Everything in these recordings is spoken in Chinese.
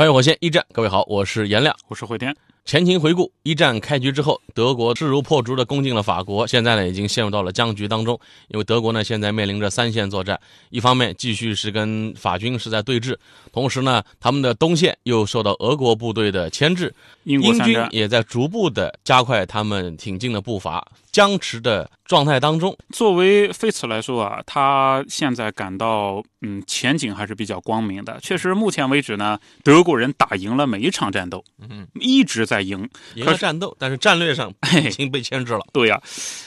穿越火线一战，各位好，我是颜亮，我是慧天。前情回顾，一战开局之后，德国势如破竹的攻进了法国，现在呢已经陷入到了僵局当中。因为德国呢现在面临着三线作战，一方面继续是跟法军是在对峙，同时呢他们的东线又受到俄国部队的牵制，英军也在逐步的加快他们挺进的步伐。僵持的状态当中，作为菲茨来说啊，他现在感到嗯前景还是比较光明的。确实，目前为止呢，德国人打赢了每一场战斗，嗯，一直在赢，赢了战斗，但是战略上 已经被牵制了。对呀，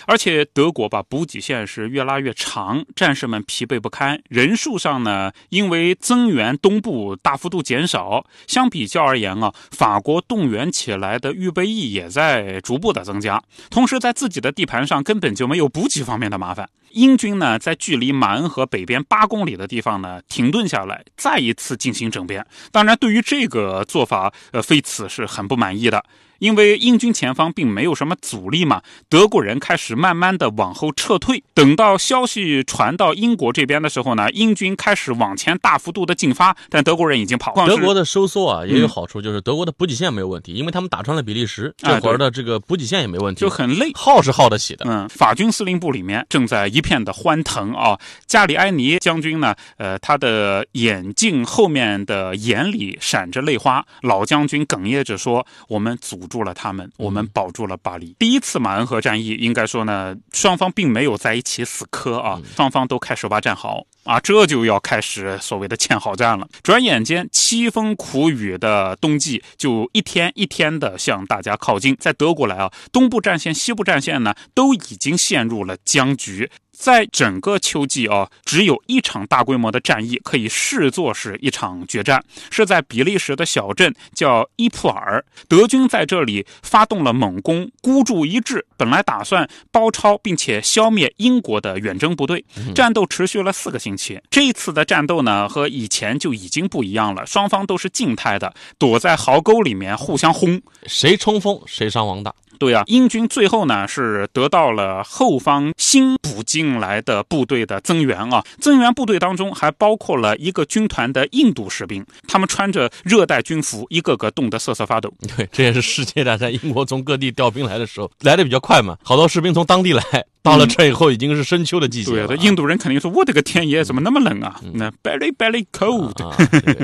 而且德国把补给线是越拉越长，战士们疲惫不堪，人数上呢，因为增援东部大幅度减少，相比较而言啊，法国动员起来的预备役也在逐步的增加，同时在自己的。地盘上根本就没有补给方面的麻烦。英军呢，在距离马恩河北边八公里的地方呢停顿下来，再一次进行整编。当然，对于这个做法，呃，菲茨是很不满意的。因为英军前方并没有什么阻力嘛，德国人开始慢慢的往后撤退。等到消息传到英国这边的时候呢，英军开始往前大幅度的进发，但德国人已经跑。德国的收缩啊也有好处，就是德国的补给线没有问题，因为他们打穿了比利时，这会儿的这个补给线也没问题，就很累，耗是耗得起的。嗯，法军司令部里面正在一片的欢腾啊，加里埃尼将军呢，呃，他的眼镜后面的眼里闪着泪花，老将军哽咽着说：“我们阻。”住了他们，我们保住了巴黎。第一次马恩河战役，应该说呢，双方并没有在一起死磕啊，双方都开始挖战壕啊，这就要开始所谓的堑壕战了。转眼间，凄风苦雨的冬季就一天一天的向大家靠近。在德国来啊，东部战线、西部战线呢，都已经陷入了僵局。在整个秋季啊，只有一场大规模的战役可以视作是一场决战，是在比利时的小镇叫伊普尔，德军在这里发动了猛攻，孤注一掷，本来打算包抄并且消灭英国的远征部队。战斗持续了四个星期，这一次的战斗呢和以前就已经不一样了，双方都是静态的，躲在壕沟里面互相轰，谁冲锋谁伤亡大。对啊，英军最后呢是得到了后方新补进来的部队的增援啊，增援部队当中还包括了一个军团的印度士兵，他们穿着热带军服，一个个冻得瑟瑟发抖。对，这也是世界大战英国从各地调兵来的时候来的比较快嘛，好多士兵从当地来。到了这以后，已经是深秋的季节了。对，印度人肯定说：“我的个天爷，怎么那么冷啊？”那 very very cold。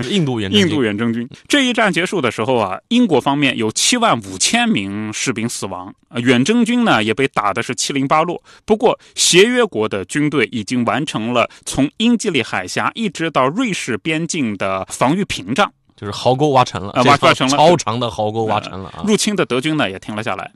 印度远印度远征军 这一战结束的时候啊，英国方面有七万五千名士兵死死亡，远征军呢也被打的是七零八落。不过，协约国的军队已经完成了从英吉利海峡一直到瑞士边境的防御屏障。就是壕沟挖成了，挖挖成了超长的壕沟挖成了啊！入侵的德军呢也停了下来。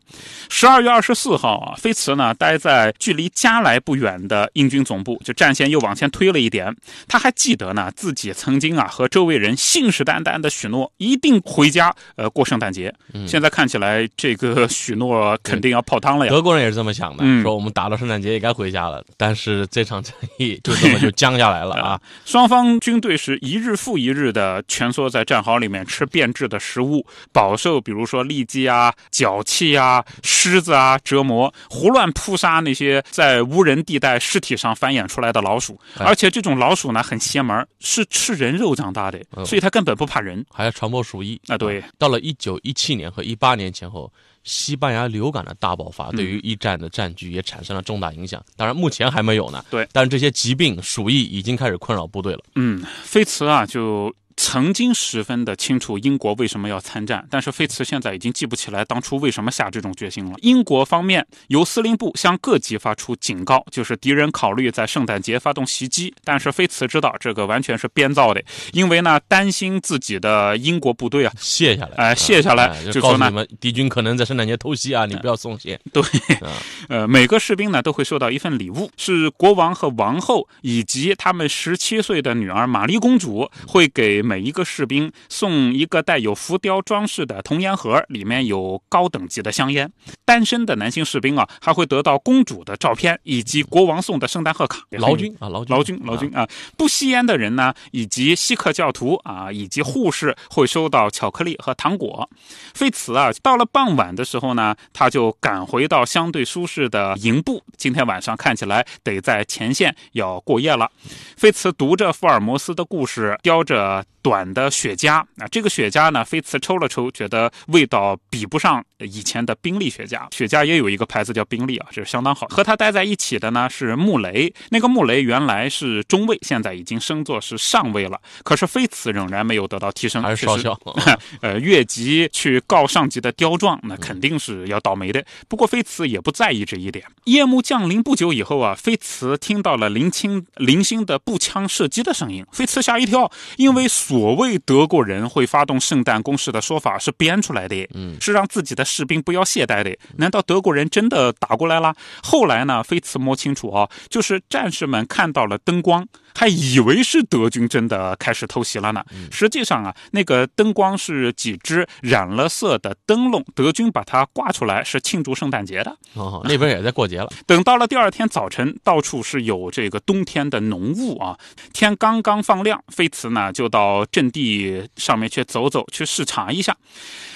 十二月二十四号啊，菲茨呢待在距离加莱不远的英军总部，就战线又往前推了一点。他还记得呢，自己曾经啊和周围人信誓旦旦的许诺一定回家呃过圣诞节。现在看起来这个 许诺肯定要泡汤了呀。德国人也是这么想的，说我们打了圣诞节也该回家了。但是这场战役就这么就僵下来了啊！双方军队是一日复一日的蜷缩在。战壕里面吃变质的食物，饱受比如说痢疾啊、脚气啊、虱子啊折磨，胡乱扑杀那些在无人地带尸体上繁衍出来的老鼠，而且这种老鼠呢很邪门，是吃人肉长大的，所以它根本不怕人，还要传播鼠疫啊。对，到了一九一七年和一八年前后，西班牙流感的大爆发，对于一战的战局也产生了重大影响。当然，目前还没有呢。对，但是这些疾病、鼠疫已经开始困扰部队了。嗯，菲茨啊，就。曾经十分的清楚英国为什么要参战，但是菲茨现在已经记不起来当初为什么下这种决心了。英国方面由司令部向各级发出警告，就是敌人考虑在圣诞节发动袭击，但是菲茨知道这个完全是编造的，因为呢担心自己的英国部队啊卸下来，哎卸下来，就告诉你们敌军可能在圣诞节偷袭啊，你不要松懈。对，呃，每个士兵呢都会收到一份礼物，是国王和王后以及他们十七岁的女儿玛丽公主会给。每一个士兵送一个带有浮雕装饰的铜烟盒，里面有高等级的香烟。单身的男性士兵啊，还会得到公主的照片以及国王送的圣诞贺卡。劳军啊，劳军，劳军，劳军啊！不吸烟的人呢，以及锡克教徒啊，以及护士会收到巧克力和糖果。菲茨啊，到了傍晚的时候呢，他就赶回到相对舒适的营部。今天晚上看起来得在前线要过夜了。菲茨读着福尔摩斯的故事，叼着。短的雪茄啊，这个雪茄呢，菲茨抽了抽，觉得味道比不上以前的宾利雪茄。雪茄也有一个牌子叫宾利啊，这是相当好。和他待在一起的呢是穆雷，那个穆雷原来是中尉，现在已经升作是上尉了。可是菲茨仍然没有得到提升，还是少校。呃，越级去告上级的刁状，那肯定是要倒霉的。不过菲茨也不在意这一点。夜幕降临不久以后啊，菲茨听到了零星零星的步枪射击的声音，菲茨吓一跳，因为。所谓德国人会发动圣诞攻势的说法是编出来的，嗯，是让自己的士兵不要懈怠的。难道德国人真的打过来了？后来呢？菲茨摸清楚啊，就是战士们看到了灯光。还以为是德军真的开始偷袭了呢。实际上啊，那个灯光是几只染了色的灯笼，德军把它挂出来是庆祝圣诞节的。哦，那边也在过节了。等到了第二天早晨，到处是有这个冬天的浓雾啊。天刚刚放亮，菲茨呢就到阵地上面去走走，去视察一下。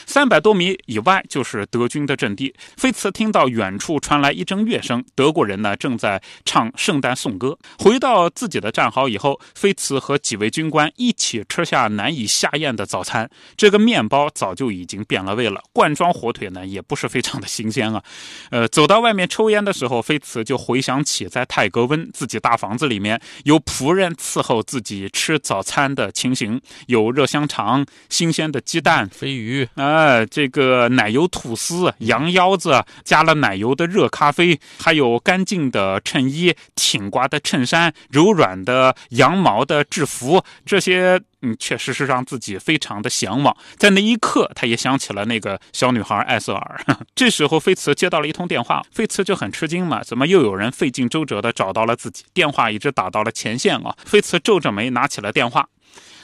三百多米以外就是德军的阵地。菲茨听到远处传来一阵乐声，德国人呢正在唱圣诞颂歌。回到自己的战壕以后，菲茨和几位军官一起吃下难以下咽的早餐。这个面包早就已经变了味了，罐装火腿呢也不是非常的新鲜啊。呃，走到外面抽烟的时候，菲茨就回想起在泰格温自己大房子里面有仆人伺候自己吃早餐的情形，有热香肠、新鲜的鸡蛋、飞鱼啊。呃，这个奶油吐司、羊腰子，加了奶油的热咖啡，还有干净的衬衣、挺刮的衬衫、柔软的羊毛的制服，这些嗯，确实是让自己非常的向往。在那一刻，他也想起了那个小女孩艾瑟尔。这时候，菲茨接到了一通电话，菲茨就很吃惊嘛，怎么又有人费尽周折的找到了自己？电话一直打到了前线啊！菲茨皱着眉拿起了电话。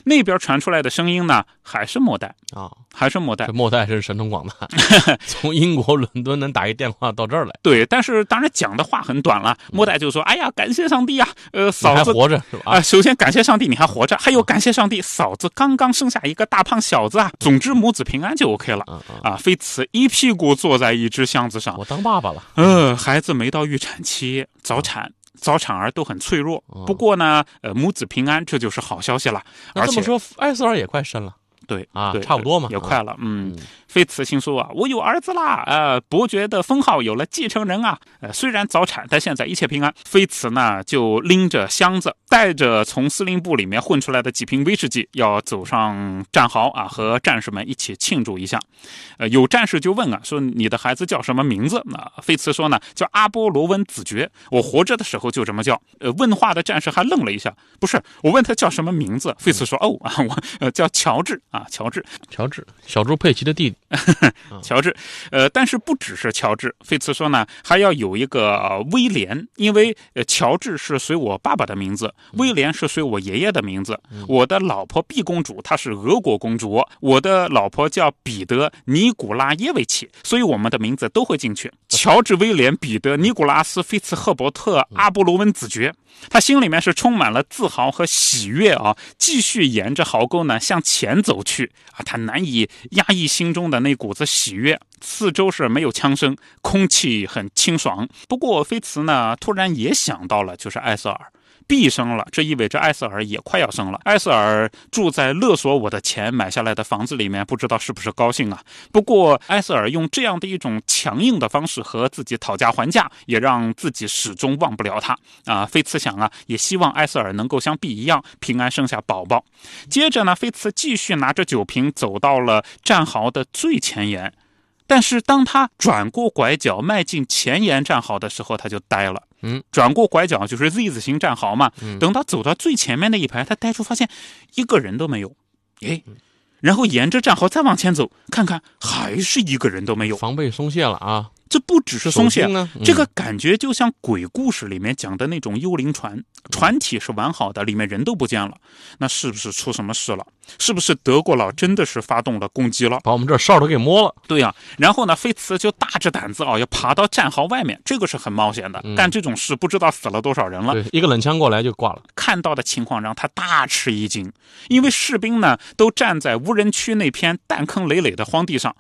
那边传出来的声音呢，还是莫代啊，还是莫代。莫代是神通广大，从英国伦敦能打一电话到这儿来。对，但是当然讲的话很短了。莫代就说：“哎呀，感谢上帝啊，呃，嫂子活着是吧？啊，首先感谢上帝你还活着，还有感谢上帝，嫂子刚刚生下一个大胖小子啊。总之母子平安就 OK 了。啊，菲茨一屁股坐在一只箱子上，我当爸爸了。呃，孩子没到预产期，早产。”早产儿都很脆弱，不过呢，呃，母子平安，这就是好消息了。而且说，艾斯尔也快生了，对啊，差不多嘛，也快了，嗯。菲茨心说啊，我有儿子啦，呃，伯爵的封号有了继承人啊，呃，虽然早产，但现在一切平安。菲茨呢，就拎着箱子，带着从司令部里面混出来的几瓶威士忌，要走上战壕啊，和战士们一起庆祝一下。呃，有战士就问啊，说你的孩子叫什么名字？那菲茨说呢，叫阿波罗温子爵，我活着的时候就这么叫。呃，问话的战士还愣了一下，不是，我问他叫什么名字？菲茨说，哦啊，我呃叫乔治啊，乔治，乔治，小猪佩奇的弟弟。乔治，呃，但是不只是乔治，费茨说呢，还要有一个威廉，因为呃，乔治是随我爸爸的名字，威廉是随我爷爷的名字。我的老婆毕公主她是俄国公主，我的老婆叫彼得尼古拉耶维奇，所以我们的名字都会进去。乔治、威廉、彼得、尼古拉斯、菲茨赫伯特、阿波罗温子爵，他心里面是充满了自豪和喜悦啊！继续沿着壕沟呢向前走去啊，他难以压抑心中的。那股子喜悦，四周是没有枪声，空气很清爽。不过菲茨呢，突然也想到了，就是艾瑟尔。毕生了，这意味着艾瑟尔也快要生了。艾瑟尔住在勒索我的钱买下来的房子里面，不知道是不是高兴啊？不过艾瑟尔用这样的一种强硬的方式和自己讨价还价，也让自己始终忘不了他啊。菲茨想啊，也希望艾瑟尔能够像 B 一样平安生下宝宝。接着呢，菲茨继续拿着酒瓶走到了战壕的最前沿。但是当他转过拐角迈进前沿战壕的时候，他就呆了。嗯，转过拐角就是 Z 字形战壕嘛。嗯等他走到最前面那一排，他呆住，发现一个人都没有。哎，然后沿着战壕再往前走，看看还是一个人都没有。防备松懈了啊。这不只是松懈这个感觉就像鬼故事里面讲的那种幽灵船，船体是完好的，里面人都不见了，那是不是出什么事了？是不是德国佬真的是发动了攻击了？把我们这哨都给摸了。对呀、然后呢，菲茨就大着胆子啊，要爬到战壕外面，这个是很冒险的，嗯干这种事不知道死了多少人了。一个冷枪过来就挂了。看到的情况让他大吃一惊，因为士兵呢都站在无人区那片弹坑累累的荒地上，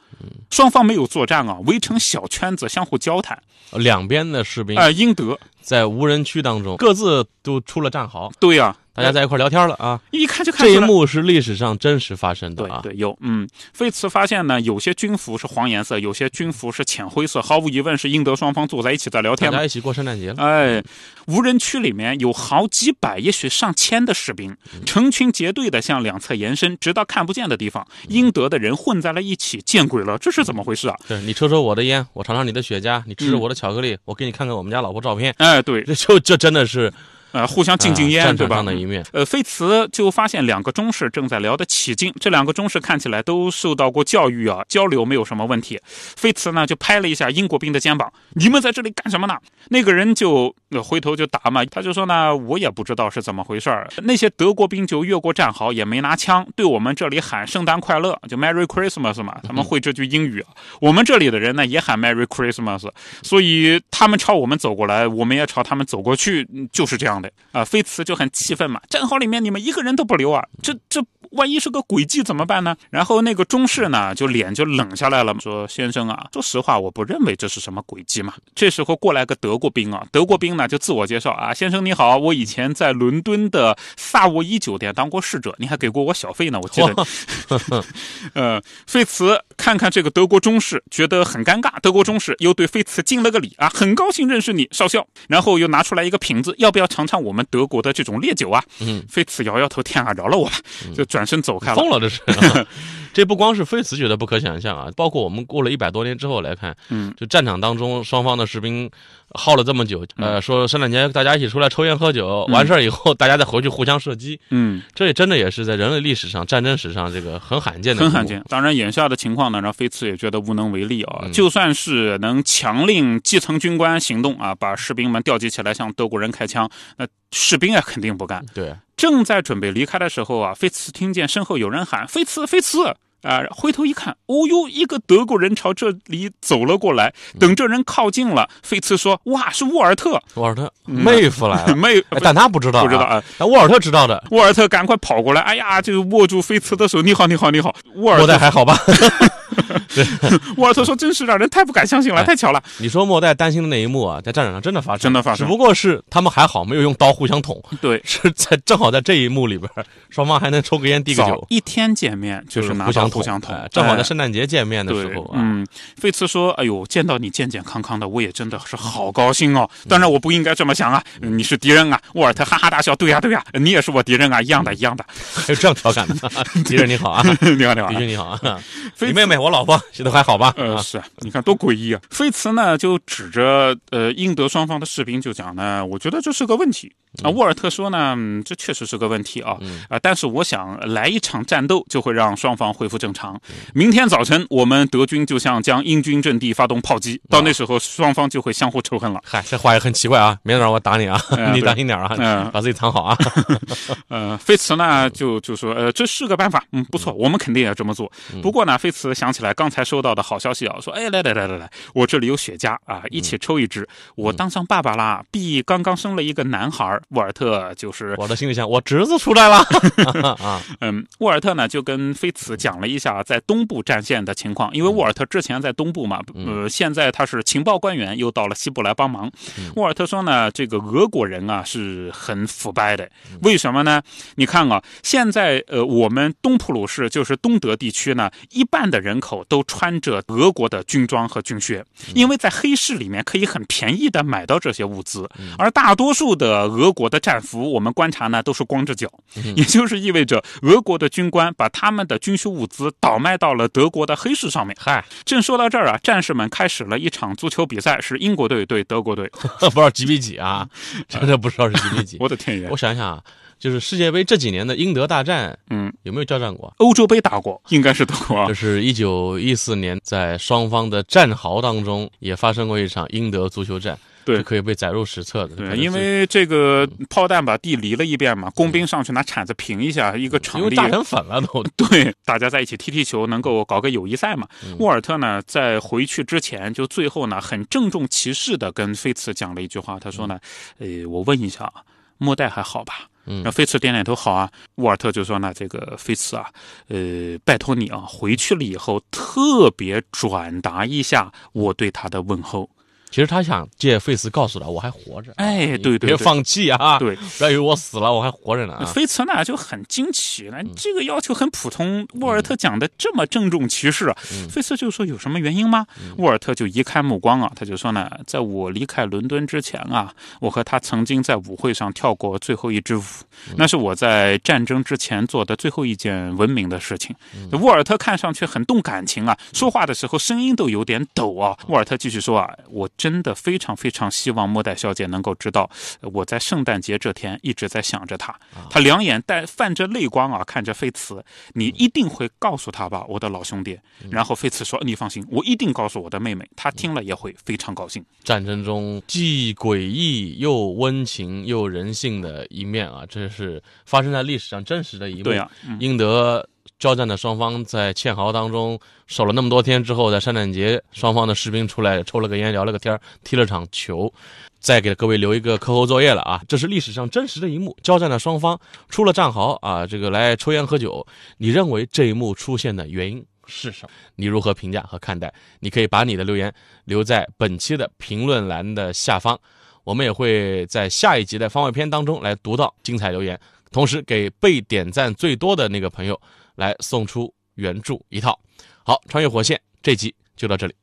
双方没有作战啊，围成小圈子相互交谈。两边的士兵呃，英德，在无人区当中，各自都出了战壕，对呀、大家在一块聊天了啊。一看就看出来。这一幕是历史上真实发生的啊。对对，有嗯，菲茨发现呢，有些军服是黄颜色，有些军服是浅灰色，毫无疑问是英德双方坐在一起在聊天大家。一起过圣诞节了。哎，无人区里面有好几百，也许上千的士兵，成群结队的向两侧延伸，直到看不见的地方。英德的人混在了一起，见鬼了，这是怎么回事啊？对你抽抽我的烟，我尝尝你的雪茄，你吃吃嗯我的巧克力，我给你看看我们家老婆照片。哎，对，这就这真的是呃，互相敬敬烟，啊对吧？上的一面。呃，菲茨就发现两个中士正在聊得起劲，这两个中士看起来都受到过教育啊，交流没有什么问题。菲茨呢就拍了一下英国兵的肩膀：“你们在这里干什么呢？”那个人就、呃、回头就答嘛，他就说呢：“我也不知道是怎么回事儿。”那些德国兵就越过战壕，也没拿枪，对我们这里喊“圣诞快乐”，就 “Merry Christmas” 嘛，他们会这句英语。我们这里的人呢也喊 “Merry Christmas”，所以他们朝我们走过来，我们也朝他们走过去，嗯就是这样的啊。菲茨就很气愤嘛，战壕里面你们一个人都不留啊，这这万一是个诡计怎么办呢？然后那个中士呢就脸就冷下来了，说先生啊，说实话我不认为这是什么诡计嘛。这时候过来个德国兵啊，德国兵呢就自我介绍啊，先生你好，我以前在伦敦的萨沃伊酒店当过侍者，你还给过我小费呢，我记得。呃，费茨看看这个德国中士，觉得很尴尬。德国中士又对费茨敬了个礼啊，很高兴认识你，少校。然后又拿出来一个瓶子，要不要尝尝我们德国的这种烈酒啊？嗯，费茨摇摇头，天啊，饶了我吧，就转身走开了。疯了，这是。这不光是菲茨觉得不可想象啊，包括我们过了一百多年之后来看，嗯，就战场当中双方的士兵耗了这么久，呃，说圣诞节大家一起出来抽烟喝酒，完事儿以后大家再回去互相射击，嗯，这也真的也是在人类历史上、战争史上这个很罕见的，很罕见。。当然，眼下的情况呢，让菲茨也觉得无能为力啊。嗯就算是能强令基层军官行动啊，把士兵们调集起来向德国人开枪，那士兵也肯定不干。对，正在准备离开的时候啊，菲茨听见身后有人喊：“菲茨，菲茨！”啊、回头一看，哦呦，一个德国人朝这里走了过来。等这人靠近了，菲茨说：“哇，是沃尔特，沃尔特妹夫来了，没哎但他不知道啊，不知道啊。但沃尔特知道的。沃尔特赶快跑过来，哎呀，就握住菲茨的手：“你好，你好，你好。”沃尔特，还好吧？沃尔特说：“真是让人太不敢相信了，哎太巧了。你说莫代担心的那一幕啊，在战场上真的发生，真的发生只不过是他们还好没有用刀互相捅，”对，是在正好在这一幕里边，双方还能抽个烟递个酒，一天见面就是拿互相刀互相捅哎，正好在哎。圣诞节见面的时候，啊，嗯，费茨说：“哎呦，见到你健健康康的，我也真的是好高兴哦。当然，我不应该这么想啊，嗯你是敌人啊。”沃尔特哈哈大笑：“对呀，对呀，你也是我敌人啊，一样的，一样的。还有这样调侃的，敌人你好啊，你好，你好。敌。人你好啊，你妹妹我老婆现在还好吧？呃，啊，是啊，你看多诡异啊！菲茨呢就指着呃英德双方的士兵就讲呢，我觉得这是个问题啊。沃尔特说呢，嗯这确实是个问题啊，嗯啊，但是我想来一场战斗就会让双方恢复正常。明天早晨我们德军就向将英军阵地发动炮击，到那时候双方就会相互仇恨了。嗨，这话也很奇怪啊，明天让我打你啊，嗯你当心点啊，嗯把自己藏好啊。呃，菲茨呢就就说，呃，这是个办法，嗯，不错，我们肯定也这么做。不过呢，菲茨想起来刚才收到的好消息啊，说，哎，来来来来来，我这里有雪茄啊，一起抽一支。我当上爸爸啦，B 刚刚生了一个男孩儿，沃尔特就是，我的心里想，我侄子出来了。啊，嗯，沃尔特呢就跟菲茨讲了一下在东部战线的情况，因为沃尔特之前在东部嘛，呃，现在他是情报官员，又到了西部来帮忙。沃尔特说呢，这个俄国人啊是很腐败的，为什么呢？你看啊，现在呃，我们东普鲁士就是东德地区呢，一半的人口都穿着俄国的军装和军靴，因为在黑市里面可以很便宜的买到这些物资，而大多数的俄国的战俘，我们观察呢都是光着脚，也就是意味着俄国的军官把他们的军需物资倒卖到了德国的黑市上面。嗨，正说到这儿啊，战士们开始了一场足球比赛，是英国队对德国队。不知道几比几啊，真的不知道是几比几。我的天爷！我想想啊，就是世界杯这几年的英德大战，嗯，有没有交战过？欧洲杯打过，应该是德国啊就。是一九一四年，在双方的战壕当中，也发生过一场英德足球战，对是可以被载入史册的。对，因为这个炮弹把地犁了一遍嘛，工兵上去拿铲子平一下，一个场地因为炸成粉了都。对，大家在一起踢踢球，能够搞个友谊赛嘛。嗯沃尔特呢，在回去之前，就最后呢，很郑重其事的跟菲茨讲了一句话，他说呢，呃，我问一下啊，末代还好吧？嗯那菲茨点点头，好啊。沃尔特就说呢，这个菲茨啊，呃，拜托你啊，回去了以后特别转达一下我对他的问候。其实他想借费茨告诉他，我还活着。哎对对对别放弃啊！对，不要以为我死了，我还活着呢啊！费茨呢就很惊奇，嗯那这个要求很普通。沃尔特讲的这么郑重其事啊，嗯菲茨就说有什么原因吗？沃尔特就移开目光啊，他就说呢，在我离开伦敦之前啊，我和他曾经在舞会上跳过最后一支舞，嗯那是我在战争之前做的最后一件文明的事情。嗯沃尔特看上去很动感情啊，说话的时候声音都有点抖啊。沃尔特继续说啊，我真的非常非常希望莫代小姐能够知道，呃我在圣诞节这天一直在想着她。她两眼带泛着泪光啊，看着菲茨，你一定会告诉她吧，我的老兄弟。然后菲茨说：“你放心，我一定告诉我的妹妹，她听了也会非常高兴。战争中既诡异又温情又人性的一面啊，这是发生在历史上真实的一幕。对啊、嗯英德交战的双方在堑壕当中守了那么多天之后，在圣诞节，双方的士兵出来抽了个烟，聊了个天，踢了场球。再给各位留一个课后作业了啊！这是历史上真实的一幕，交战的双方出了战壕啊，这个来抽烟喝酒。你认为这一幕出现的原因是什么？你如何评价和看待？你可以把你的留言留在本期的评论栏的下方，我们也会在下一集的番外篇当中来读到精彩留言，同时给被点赞最多的那个朋友来送出原著一套。好，穿越火线这集就到这里。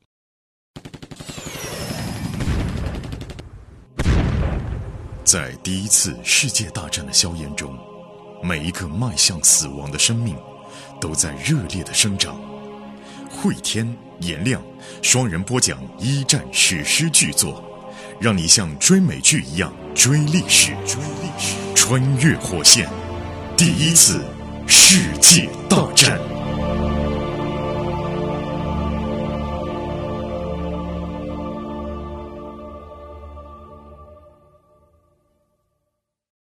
在第一次世界大战的硝烟中，每一个迈向死亡的生命都在热烈的生长。慧天、颜亮双人播讲一战史诗巨作，让你像追美剧一样追历史。追历史，穿越火线，第一次世界大战。